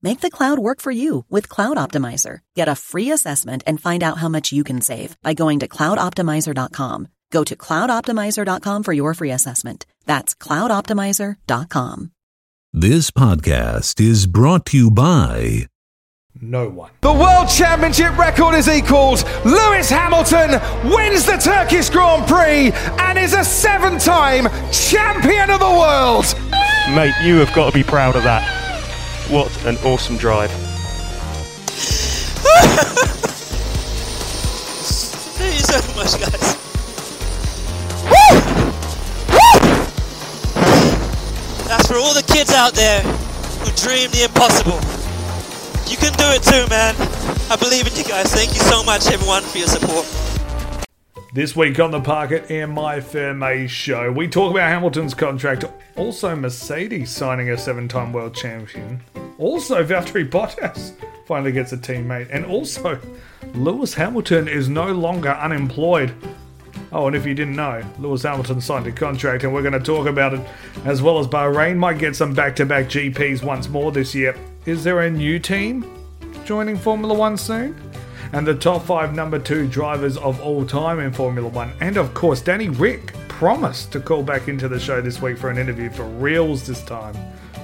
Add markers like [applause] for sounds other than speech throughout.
Make the cloud work for you with Cloud Optimizer. Get a free assessment and find out how much you can save by going to cloudoptimizer.com. Go to cloudoptimizer.com for your free assessment. That's cloudoptimizer.com. This podcast is brought to you by no one. The World Championship record is equalled. Lewis Hamilton wins the Turkish Grand Prix and is a seven time champion of the world. Mate, you have got to be proud of that. What an awesome drive. Thank you so much, guys. That's for all the kids out there who dream the impossible. You can do it too, man. I believe in you guys. Thank you so much, everyone, for your support. This week on the Park It In My Ferme show, we talk about Hamilton's contract, also Mercedes signing a seven time world champion, also Valtteri Bottas finally gets a teammate, and also Lewis Hamilton is no longer unemployed Oh, and if you didn't know, Lewis Hamilton signed a contract, and we're going to talk about it, as well as Bahrain might get some back to back GPs once more this year. Is there a new team joining Formula One soon? And the top five number two drivers of all time in Formula One. And of course, Danny Ric promised to call back into the show this week for an interview for reals this time.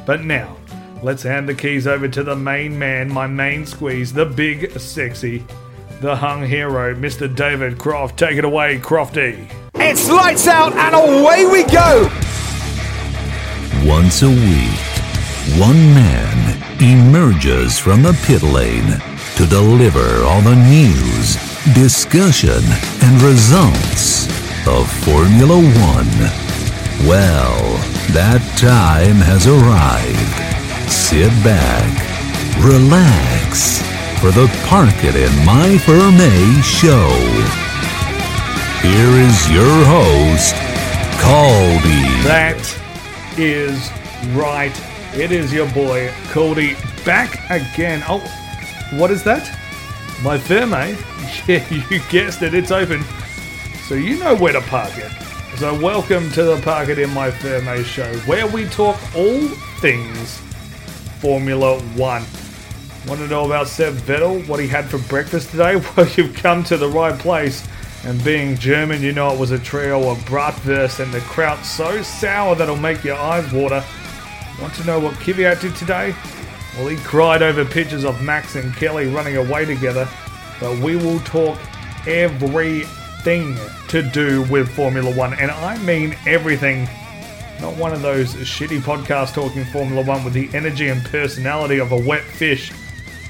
But now, let's hand the keys over to the main man, my main squeeze, the big, sexy the hung hero, Mr. David Croft. Take it away, Crofty. It's lights out and away we go. Once a week, one man emerges from the pit lane to deliver all the news, discussion, and results of Formula One. Well, that time has arrived. Sit back, relax for the Park It In My Ferme show. Here is your host, Caldy. That is right. It is your boy, Cody, back again. Oh, what is that? My Ferme? Eh? [laughs] Yeah, you guessed it, it's open. So you know where to park it. So welcome to the Park It in My Ferme eh, show, where we talk all things Formula One. Want to know about Seb Vettel? What he had for breakfast today? [laughs] Well, you've come to the right place. And being German, you know it was a trio of bratwurst and the kraut so sour that'll make your eyes water. Want to know what Kvyat did today? Well, he cried over pictures of Max and Kelly running away together. But we will talk everything to do with Formula One, and I mean everything. Not one of those shitty podcasts talking Formula One with the energy and personality of a wet fish.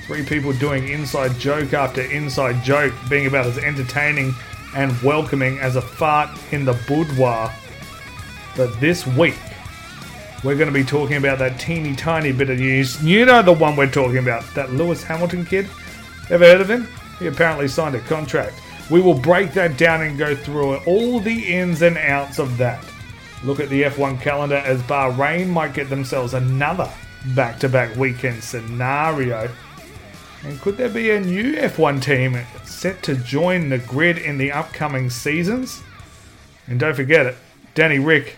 Three people doing inside joke after inside joke, being about as entertaining and welcoming as a fart in the boudoir. But this week, we're going to be talking about that teeny tiny bit of news. You know the one we're talking about, that Lewis Hamilton kid. Ever heard of him? He apparently signed a contract. We will break that down and go through all the ins and outs of that. Look at the F1 calendar as Bahrain might get themselves another back to back weekend scenario. And could there be a new F1 team set to join the grid in the upcoming seasons? And don't forget it, Danny Rick,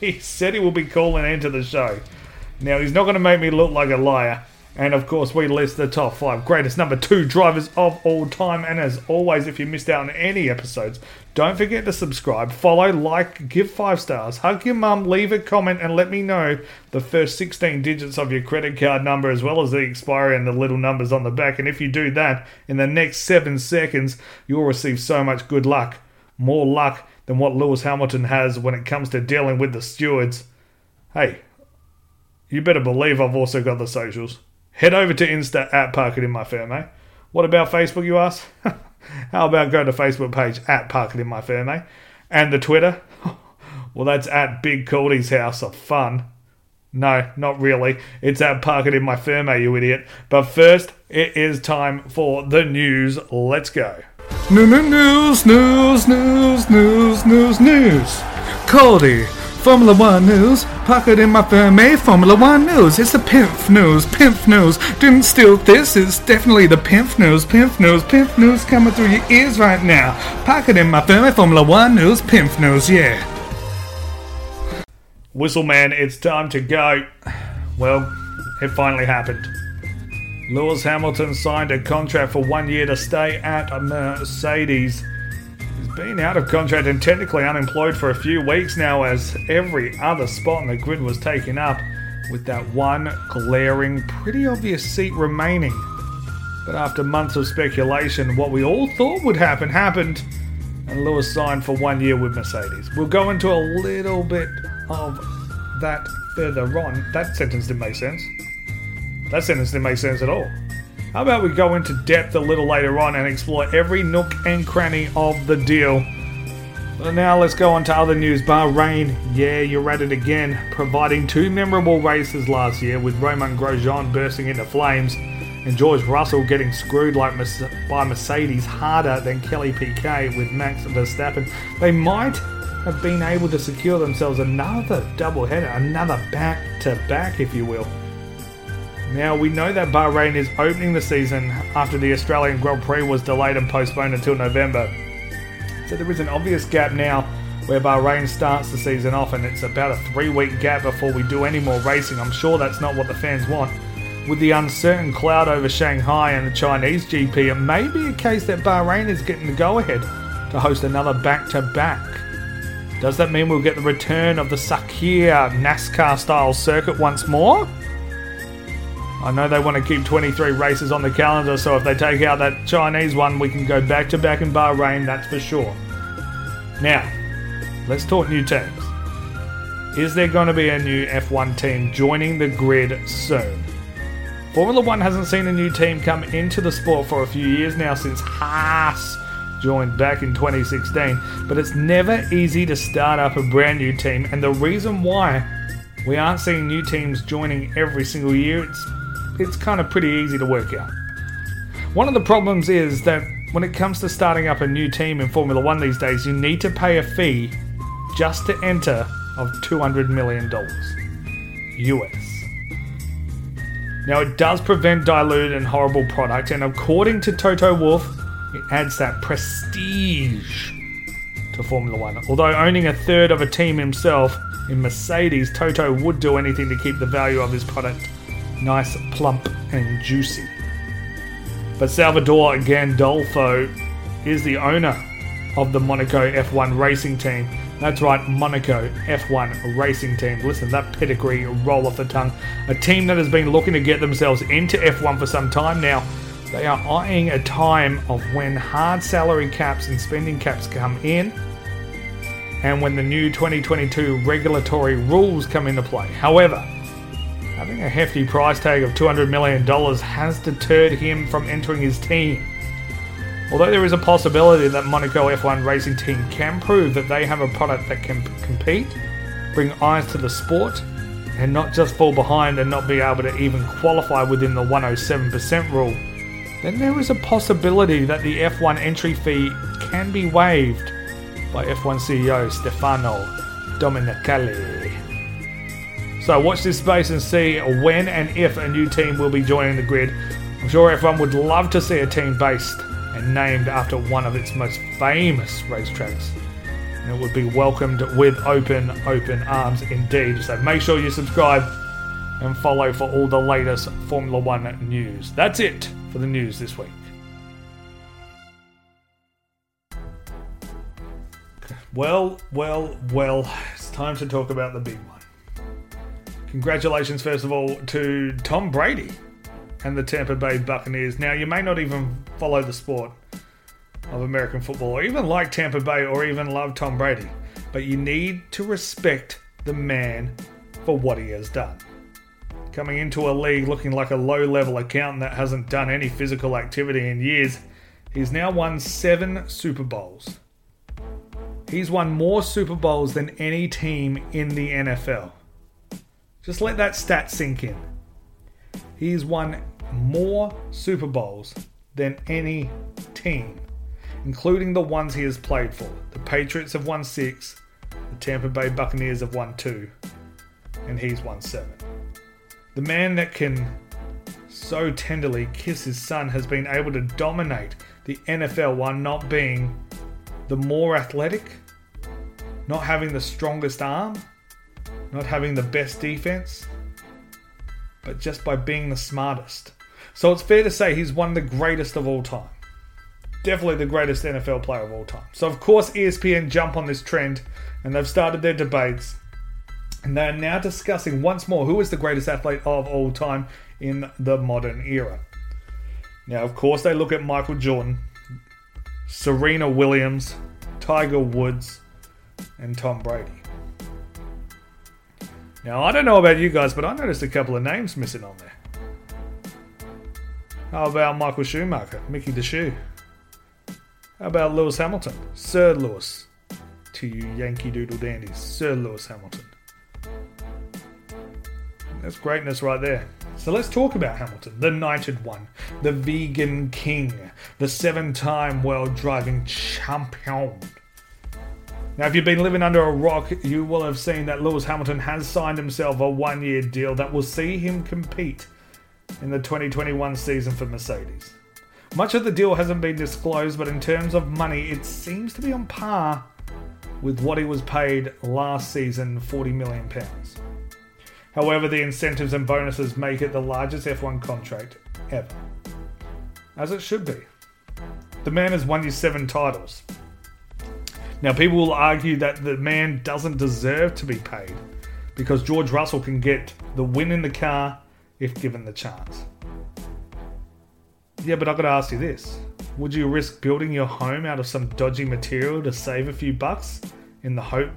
[laughs] he said he will be calling into the show. Now, he's not going to make me look like a liar. And of course, we list the top five greatest number two drivers of all time. And as always, if you missed out on any episodes, don't forget to subscribe, follow, like, give five stars, hug your mum, leave a comment, and let me know the first 16 digits of your credit card number as well as the expiry and the little numbers on the back. And if you do that in the next seven seconds, you'll receive so much good luck. More luck than what Lewis Hamilton has when it comes to dealing with the stewards. Hey, you better believe I've also got the socials. Head over to Insta at Park It In My Ferme, What about Facebook, you ask? [laughs] How about go to Facebook page at Park It In My Ferme, And the Twitter? [laughs] well, that's at Big Caldy's House of Fun. No, not really. It's at Park It In My Ferme, you idiot. But first, it is time for the news. Let's go. News, news, news, news, news, news. Caldy, Formula One news, pocket in my Ferme, Formula One news. It's the pimp news, pimp news. Didn't steal this, it's definitely the pimp news, pimp news, pimp news coming through your ears right now. Pocket in my Ferme, Formula One news, pimp news, yeah. Whistle man, it's time to go. Well, it finally happened. Lewis Hamilton signed a contract for one year to stay at Mercedes He's been out of contract and technically unemployed for a few weeks now as every other spot on the grid was taken up, with that one glaring, pretty obvious seat remaining. But after months of speculation, what we all thought would happen happened, and Lewis signed for one year with Mercedes. We'll go into a little bit of that further on. That sentence didn't make sense. That sentence didn't make sense at all. How about we go into depth a little later on and explore every nook and cranny of the deal? But now let's go on to other news. Bahrain, yeah, you're at it again, providing two memorable races last year with Romain Grosjean bursting into flames and George Russell getting screwed like by Mercedes harder than Kelly Piquet with Max Verstappen. They might have been able to secure themselves another double header, another back to back, if you will. Now, we know that Bahrain is opening the season after the Australian Grand Prix was delayed and postponed until November. So there is an obvious gap now where Bahrain starts the season off, and it's about a three week gap before we do any more racing. I'm sure that's not what the fans want. With the uncertain cloud over Shanghai and the Chinese GP, it may be a case that Bahrain is getting the go ahead to host another back to back. Does that mean we'll get the return of the Sakhir NASCAR style circuit once more? I know they want to keep 23 races on the calendar, so if they take out that Chinese one, we can go back to back in Bahrain, that's for sure. Now, let's talk new teams. Is there going to be a new F1 team joining the grid soon? Formula One hasn't seen a new team come into the sport for a few years now since Haas joined back in 2016, but it's never easy to start up a brand new team, and the reason why we aren't seeing new teams joining every single year, it's it's kind of pretty easy to work out. One of the problems is that when it comes to starting up a new team in Formula One these days, you need to pay a fee just to enter of $200 million US. Now, it does prevent diluted and horrible product, and according to Toto Wolff, it adds that prestige to Formula One. Although owning a third of a team himself in Mercedes, Toto would do anything to keep the value of his product nice, plump, and juicy. But Salvador Gandolfo is the owner of the Monaco F1 racing team. That's right, Monaco F1 racing team. Listen, that pedigree roll off the tongue. A team that has been looking to get themselves into F1 for some time now. They are eyeing a time of when hard salary caps and spending caps come in and when the new 2022 regulatory rules come into play. However, Having a hefty price tag of $200 million has deterred him from entering his team. Although there is a possibility that Monaco F1 racing team can prove that they have a product that can compete, bring eyes to the sport, and not just fall behind and not be able to even qualify within the 107% rule, then there is a possibility that the F1 entry fee can be waived by F1 CEO Stefano Domenicali. So watch this space and see when and if a new team will be joining the grid. I'm sure everyone would love to see a team based and named after one of its most famous racetracks. And it would be welcomed with open, open arms indeed. So make sure you subscribe and follow for all the latest Formula One news. That's it for the news this week. Well, well, well, it's time to talk about the big one. Congratulations, first of all, to Tom Brady and the Tampa Bay Buccaneers. Now, you may not even follow the sport of American football, or even like Tampa Bay, or even love Tom Brady, but you need to respect the man for what he has done. Coming into a league looking like a low level accountant that hasn't done any physical activity in years, he's now won seven Super Bowls. He's won more Super Bowls than any team in the NFL. Just let that stat sink in. He's won more Super Bowls than any team, including the ones he has played for. The Patriots have won six, the Tampa Bay Buccaneers have won two, and he's won seven. The man that can so tenderly kiss his son has been able to dominate the NFL while not being the more athletic, not having the strongest arm, not having the best defense, but just by being the smartest. So it's fair to say he's one of the greatest of all time. Definitely the greatest NFL player of all time. So, of course, ESPN jump on this trend and they've started their debates. And they are now discussing once more who is the greatest athlete of all time in the modern era. Now, of course, they look at Michael Jordan, Serena Williams, Tiger Woods, and Tom Brady. Now, I don't know about you guys, but I noticed a couple of names missing on there. How about Michael Schumacher, Mickey the Shoe? How about Lewis Hamilton, Sir Lewis? To you Yankee Doodle dandies, Sir Lewis Hamilton. That's greatness right there. So let's talk about Hamilton, the knighted one, the vegan king, the seven time world driving champion. Now, if you've been living under a rock, you will have seen that Lewis Hamilton has signed himself a one year deal that will see him compete in the 2021 season for Mercedes. Much of the deal hasn't been disclosed, but in terms of money, it seems to be on par with what he was paid last season £40 million. However, the incentives and bonuses make it the largest F1 contract ever. As it should be. The man has won you seven titles. Now, people will argue that the man doesn't deserve to be paid because George Russell can get the win in the car if given the chance. Yeah, but I've got to ask you this Would you risk building your home out of some dodgy material to save a few bucks in the hope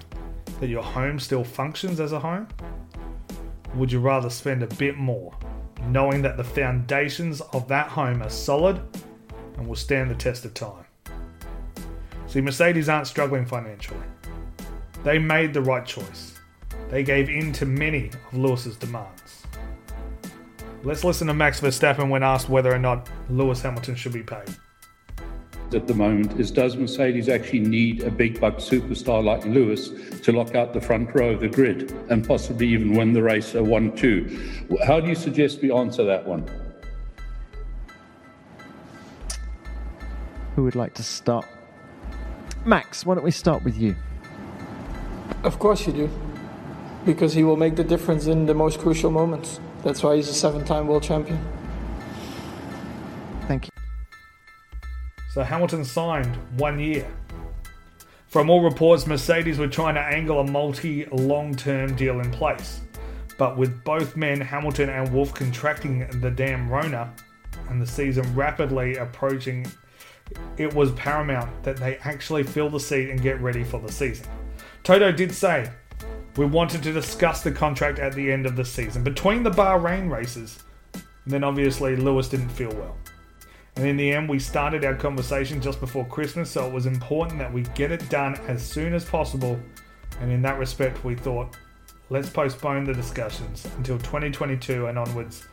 that your home still functions as a home? Would you rather spend a bit more, knowing that the foundations of that home are solid and will stand the test of time? See, Mercedes aren't struggling financially. They made the right choice. They gave in to many of Lewis's demands. Let's listen to Max Verstappen when asked whether or not Lewis Hamilton should be paid. At the moment, is does Mercedes actually need a big buck superstar like Lewis to lock out the front row of the grid and possibly even win the race a 1 2? How do you suggest we answer that one? Who would like to start? Max, why don't we start with you? Of course you do. Because he will make the difference in the most crucial moments. That's why he's a seven time world champion. Thank you. So Hamilton signed one year. From all reports, Mercedes were trying to angle a multi long term deal in place. But with both men, Hamilton and Wolff, contracting the damn Rona and the season rapidly approaching, it was paramount that they actually fill the seat and get ready for the season. Toto did say, We wanted to discuss the contract at the end of the season between the Bahrain races. And then obviously Lewis didn't feel well. And in the end, we started our conversation just before Christmas, so it was important that we get it done as soon as possible. And in that respect, we thought let's postpone the discussions until 2022 and onwards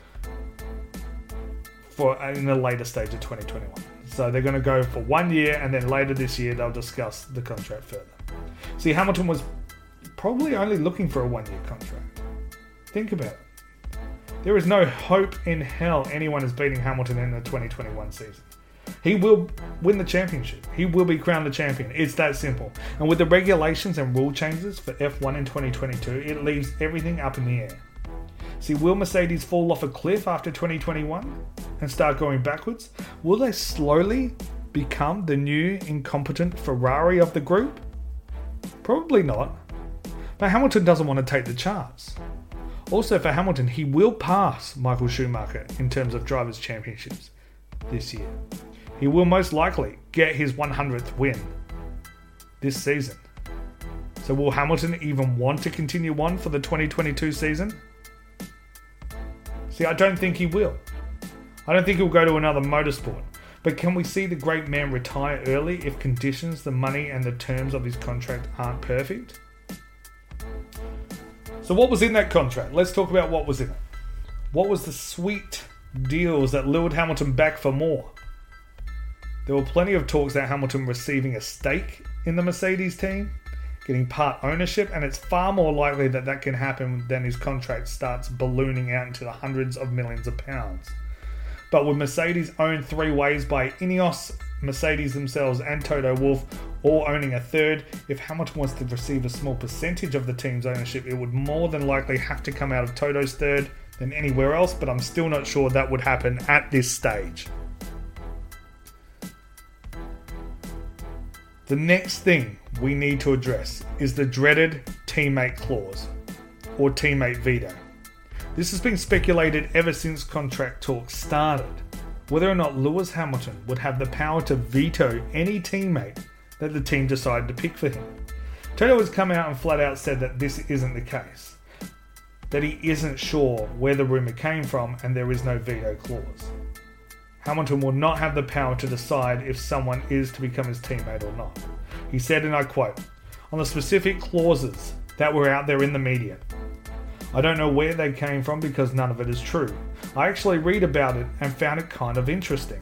for in the later stage of 2021. So they're going to go for one year, and then later this year they'll discuss the contract further. See, Hamilton was probably only looking for a one-year contract. Think about it. There is no hope in hell anyone is beating Hamilton in the 2021 season. He will win the championship. He will be crowned the champion. It's that simple. And with the regulations and rule changes for F1 in 2022, it leaves everything up in the air. See, will Mercedes fall off a cliff after 2021 and start going backwards? Will they slowly become the new incompetent Ferrari of the group? Probably not. But Hamilton doesn't want to take the chance. Also, for Hamilton, he will pass Michael Schumacher in terms of drivers' championships this year. He will most likely get his 100th win this season. So, will Hamilton even want to continue on for the 2022 season? See, I don't think he will. I don't think he'll go to another motorsport. But can we see the great man retire early if conditions, the money, and the terms of his contract aren't perfect? So, what was in that contract? Let's talk about what was in it. What was the sweet deals that lured Hamilton back for more? There were plenty of talks about Hamilton receiving a stake in the Mercedes team, getting part ownership, and it's far more likely that that can happen than his contract starts ballooning out into the hundreds of millions of pounds. But with Mercedes owned three ways by Ineos, Mercedes themselves, and Toto Wolff all owning a third, if Hamilton wants to receive a small percentage of the team's ownership, it would more than likely have to come out of Toto's third than anywhere else, but I'm still not sure that would happen at this stage. The next thing we need to address is the dreaded teammate clause, or teammate veto. This has been speculated ever since contract talks started. Whether or not Lewis Hamilton would have the power to veto any teammate that the team decided to pick for him. Toto has come out and flat out said that this isn't the case. That he isn't sure where the rumour came from and there is no veto clause. Hamilton will not have the power to decide if someone is to become his teammate or not. He said, and I quote, on the specific clauses that were out there in the media. I don't know where they came from because none of it is true. I actually read about it and found it kind of interesting.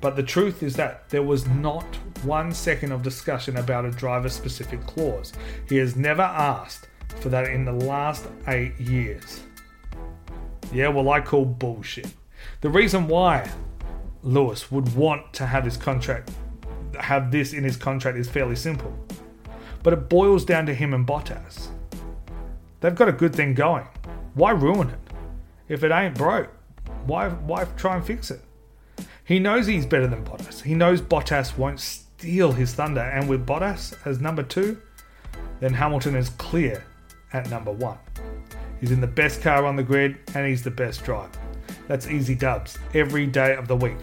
But the truth is that there was not one second of discussion about a driver specific clause. He has never asked for that in the last eight years. Yeah, well, I call bullshit. The reason why Lewis would want to have his contract, have this in his contract is fairly simple. But it boils down to him and Bottas. They've got a good thing going. Why ruin it? If it ain't broke, why why try and fix it? He knows he's better than Bottas. He knows Bottas won't steal his thunder, and with Bottas as number two, then Hamilton is clear at number one. He's in the best car on the grid, and he's the best driver. That's easy dubs every day of the week.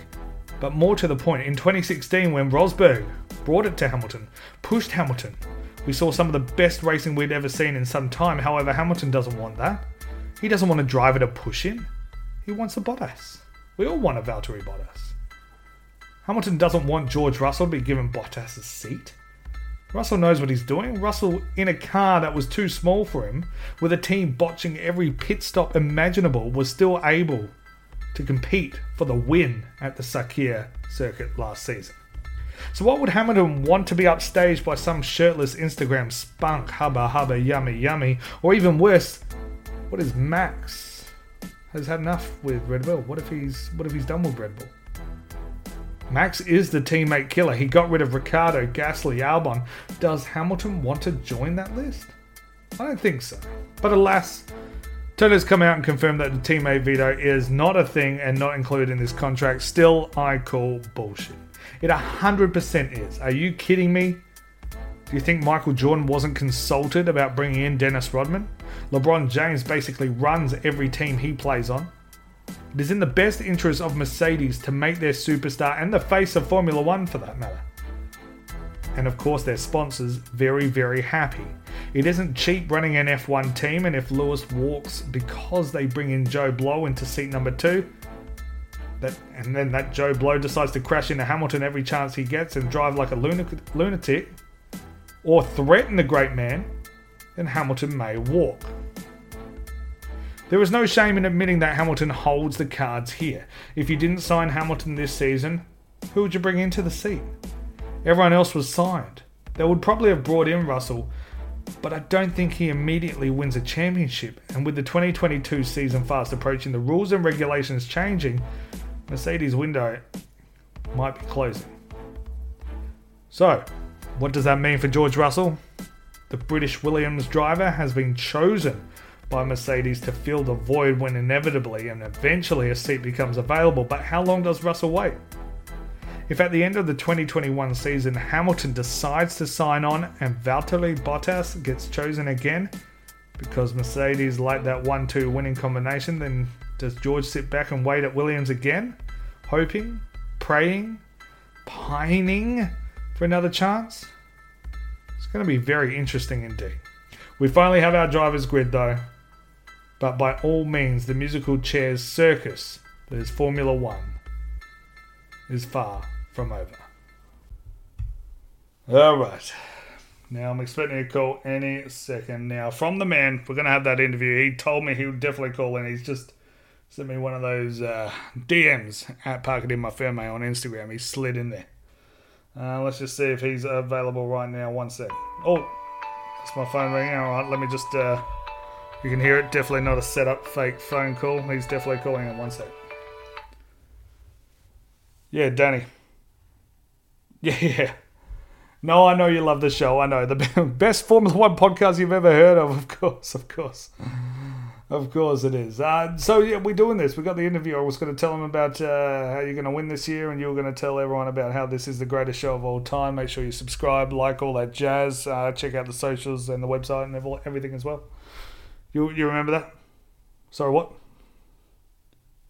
But more to the point, in 2016, when Rosberg brought it to Hamilton, pushed Hamilton, we saw some of the best racing we'd ever seen in some time. However, Hamilton doesn't want that. He doesn't want a driver to push him. He wants a Bottas. We all want a Valtteri Bottas. Hamilton doesn't want George Russell to be given Bottas' seat. Russell knows what he's doing. Russell, in a car that was too small for him, with a team botching every pit stop imaginable, was still able to compete for the win at the Sakhir circuit last season. So, what would Hamilton want to be upstaged by some shirtless Instagram spunk, hubba hubba, yummy yummy, or even worse, what is Max? Has had enough with Red Bull. What if he's what if he's done with Red Bull? Max is the teammate killer. He got rid of Ricciardo, Gasly, Albon. Does Hamilton want to join that list? I don't think so. But alas, Toto's come out and confirmed that the teammate veto is not a thing and not included in this contract. Still, I call bullshit. It 100% is. Are you kidding me? Do you think Michael Jordan wasn't consulted about bringing in Dennis Rodman? LeBron James basically runs every team he plays on. It is in the best interest of Mercedes to make their superstar and the face of Formula One for that matter. And of course, their sponsors very, very happy. It isn't cheap running an F1 team, and if Lewis walks because they bring in Joe Blow into seat number two, that, and then that Joe Blow decides to crash into Hamilton every chance he gets and drive like a lunatic, or threaten the great man, then Hamilton may walk. There is no shame in admitting that Hamilton holds the cards here. If you didn't sign Hamilton this season, who would you bring into the seat? Everyone else was signed. They would probably have brought in Russell, but I don't think he immediately wins a championship. And with the 2022 season fast approaching, the rules and regulations changing, Mercedes' window might be closing. So, what does that mean for George Russell? The British Williams driver has been chosen by Mercedes to fill the void when inevitably and eventually a seat becomes available. But how long does Russell wait? If at the end of the 2021 season Hamilton decides to sign on and Valtteri Bottas gets chosen again because Mercedes like that 1 2 winning combination, then does George sit back and wait at Williams again, hoping, praying, pining for another chance? It's going to be very interesting indeed. We finally have our driver's grid though, but by all means, the musical chairs circus that is Formula One is far from over. Alright. Now I'm expecting a call any second. Now from the man, we're gonna have that interview. He told me he would definitely call in. He's just sent me one of those uh, DMs at Park It in my Ferme on Instagram. He slid in there. Uh, let's just see if he's available right now. One sec. Oh, that's my phone ringing. All right, let me just. Uh, you can hear it. Definitely not a setup fake phone call. He's definitely calling in. One sec. Yeah, Danny. [laughs] Yeah, yeah. No, I know you love the show. I know. The [laughs] best Formula One podcast you've ever heard of, [laughs] of course, of course. Of course it is. Uh, so, yeah, we're doing this. We got the interview. I was going to tell him about uh, how you're going to win this year, and you were going to tell everyone about how this is the greatest show of all time. Make sure you subscribe, like all that jazz. Uh, check out the socials and the website and everything as well. You, you remember that? Sorry, what?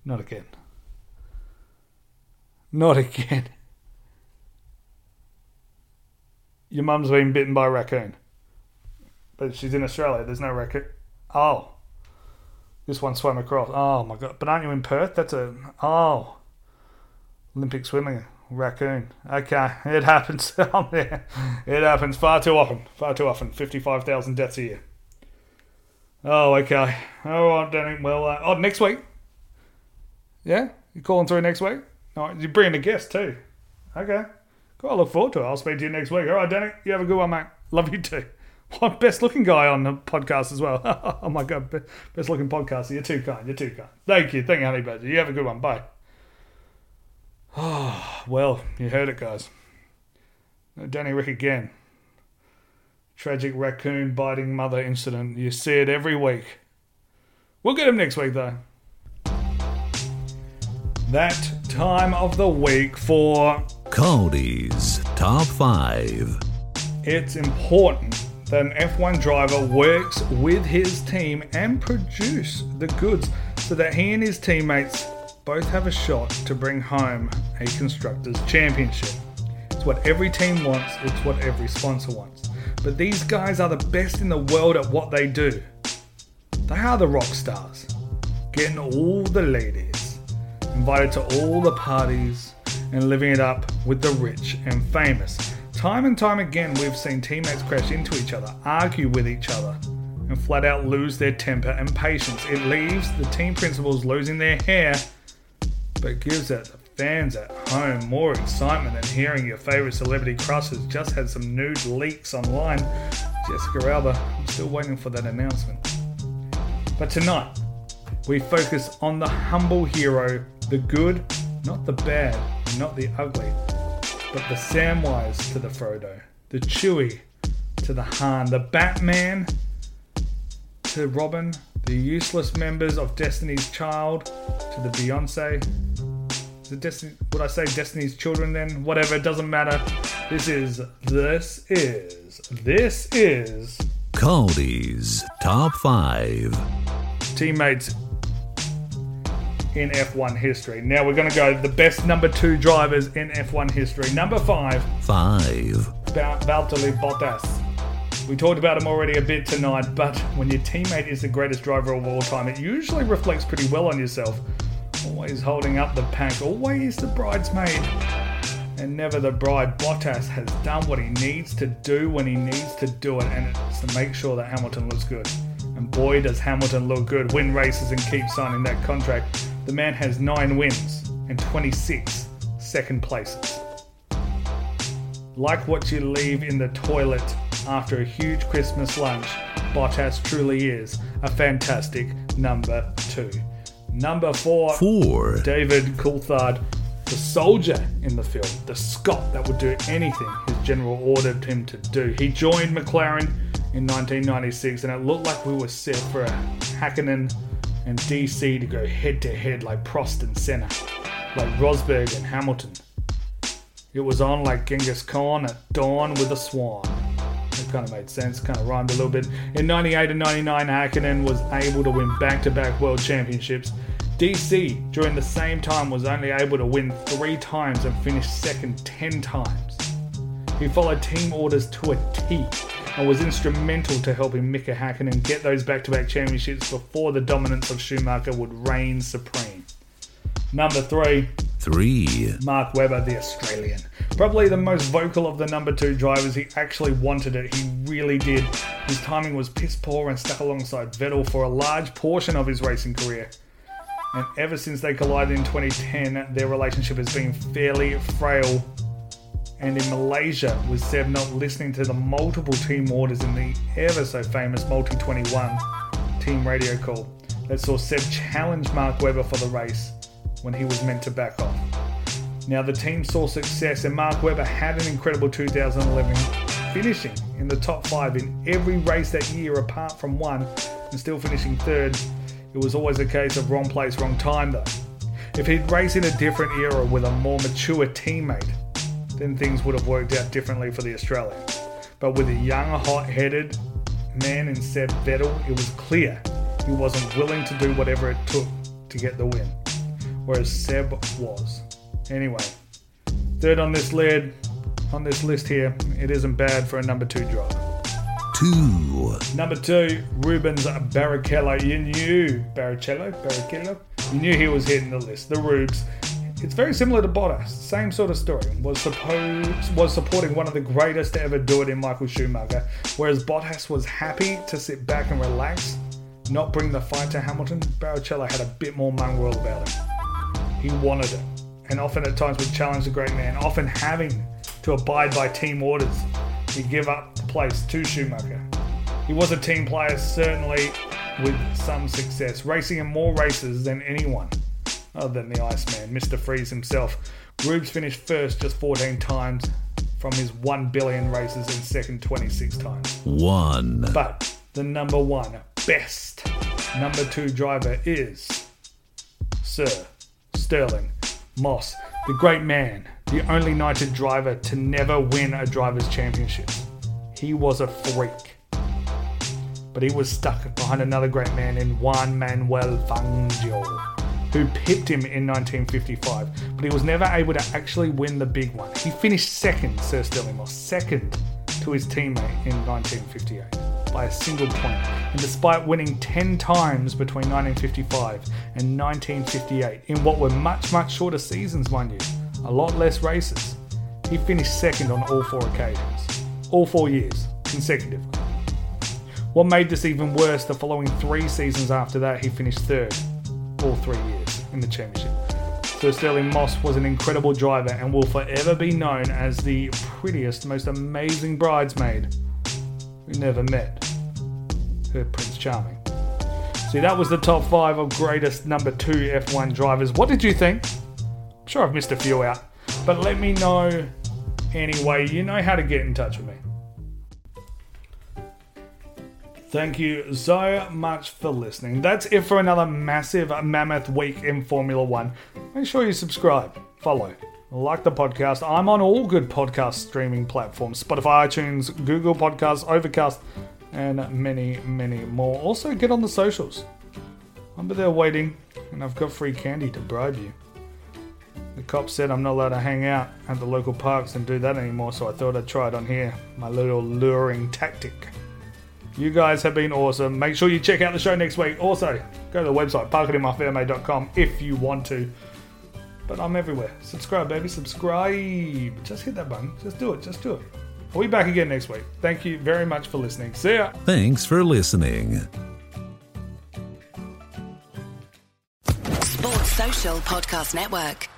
Not again. Not again. Your mum's been bitten by a raccoon. But she's in Australia. There's no raccoon. Oh. This one swam across. Oh my god. But aren't you in Perth? That's a. Oh. Olympic swimming. Raccoon. Okay. It happens. [laughs] I'm. It happens far too often. Far too often. 55,000 deaths a year. Oh, okay. All right, Danny. Well, uh, oh, next week. Yeah? You calling through next week? Right. You're bringing a guest too. Okay. Cool, I look forward to it. I'll speak to you next week. All right, Danny. You have a good one, mate. Love you too. [laughs] What best looking guy on the podcast as well? [laughs] oh my god, best looking podcaster. You're too kind. You're too kind. Thank you. Thank you, Honey Badger. You have a good one. Bye. Oh, [sighs] well, you heard it, guys. Danny Rick again. Tragic raccoon biting mother incident. You see it every week. We'll get him next week, though. That time of the week for Cody's Top 5. It's important that an F1 driver works with his team and produce the goods so that he and his teammates both have a shot to bring home a Constructors' Championship. It's what every team wants, it's what every sponsor wants. But these guys are the best in the world at what they do. They are the rock stars, getting all the ladies, invited to all the parties, and living it up with the rich and famous. Time and time again, we've seen teammates crash into each other, argue with each other, and flat out lose their temper and patience. It leaves the team principals losing their hair, but gives it the fans at home more excitement than hearing your favourite celebrity crushes just had some nude leaks online. Jessica Alba, I'm still waiting for that announcement. But tonight, we focus on the humble hero, the good, not the bad, not the ugly but the Samwise to the Frodo, the Chewie to the Han, the Batman to Robin, the useless members of Destiny's Child to the Beyonce. The Destiny, would I say Destiny's Children then? Whatever, it doesn't matter. This is, this is, this is. Cody's Top 5. Teammates in F1 history. Now we're going to go the best number two drivers in F1 history. Number five. Five. Valtteri Bottas. We talked about him already a bit tonight, but when your teammate is the greatest driver of all time, it usually reflects pretty well on yourself. Always holding up the pack, always the bridesmaid, and never the bride. Bottas has done what he needs to do when he needs to do it, and it's to make sure that Hamilton looks good. And boy, does Hamilton look good, win races and keep signing that contract. The man has 9 wins and 26 second places. Like what you leave in the toilet after a huge Christmas lunch, Bottas truly is a fantastic number two. Number four, Four. David Coulthard, the soldier in the film, the Scot that would do anything his general ordered him to do. He joined McLaren in 1996, and it looked like we were set for a Hakkinen and DC to go head to head like Prost and Senna, like Rosberg and Hamilton. It was on like Genghis Khan at dawn with a swan. It kind of made sense, kind of rhymed a little bit. In 98 and 99, Hakkinen was able to win back to back world championships. DC, during the same time, was only able to win three times and finish second 10 times. He followed team orders to a T and was instrumental to helping Mika Hakkinen get those back to back championships before the dominance of Schumacher would reign supreme. Number three, Three. Mark Webber, the Australian. Probably the most vocal of the number two drivers. He actually wanted it. He really did. His timing was piss poor and stuck alongside Vettel for a large portion of his racing career. And ever since they collided in 2010, their relationship has been fairly frail. And in Malaysia, with Seb not listening to the multiple team orders in the ever so famous Multi 21 team radio call that saw Seb challenge Mark Webber for the race when he was meant to back off. Now, the team saw success, and Mark Webber had an incredible 2011, finishing in the top five in every race that year apart from one, and still finishing third. It was always a case of wrong place, wrong time, though. If he'd raced in a different era with a more mature teammate, then things would have worked out differently for the Australian. But with a young, hot headed man in Seb Vettel, it was clear he wasn't willing to do whatever it took to get the win whereas Seb was. Anyway, third on this lid, on this list here, it isn't bad for a number two driver. Two. Number two, Rubens Barrichello. You knew Barrichello, Barrichello. You knew he was hitting the list. The Rubes. It's very similar to Bottas. Same sort of story. Was supposed was supporting one of the greatest to ever do it in Michael Schumacher, whereas Bottas was happy to sit back and relax, not bring the fight to Hamilton. Barrichello had a bit more mongrel about him. He wanted it, and often at times would challenge the great man, often having to abide by team orders. He'd give up the place to Schumacher. He was a team player, certainly with some success, racing in more races than anyone other than the Iceman, Mr. Freeze himself. Rubes finished first just 14 times from his 1 billion races and second 26 times. One. But the number one best number two driver is Sir Stirling Moss, the great man, the only knighted driver to never win a driver's championship. He was a freak. But he was stuck behind another great man in Juan Manuel Fangio, who pipped him in 1955, but he was never able to actually win the big one. He finished second, Sir Stirling Moss, second to his teammate in 1958 by a single point. And despite winning 10 times between 1955 and 1958, in what were much, much shorter seasons, mind you, a lot less races, he finished second on all four occasions, all four years, consecutively. What made this even worse, the following three seasons after that, he finished third, all three years, in the championship. Sir Stirling Moss was an incredible driver and will forever be known as the prettiest, most amazing bridesmaid we never met. Her Prince Charming. See, that was the top five of greatest number two F1 drivers. What did you think? I'm sure I've missed a few out, but let me know anyway. You know how to get in touch with me. Thank you so much for listening. That's it for another massive mammoth week in Formula One. Make sure you subscribe, follow, like the podcast. I'm on all good podcast streaming platforms Spotify, iTunes, Google Podcasts, Overcast, and many, many more. Also, get on the socials. I'm there waiting, and I've got free candy to bribe you. The cop said I'm not allowed to hang out at the local parks and do that anymore, so I thought I'd try it on here. My little luring tactic. You guys have been awesome. Make sure you check out the show next week. Also, go to the website, parkitinmyferme.com if you want to. But I'm everywhere. Subscribe, baby. Subscribe. Just hit that button. Just do it. Just do it. I'll be back again next week. Thank you very much for listening. See ya. Thanks for listening. Sports Social Podcast Network.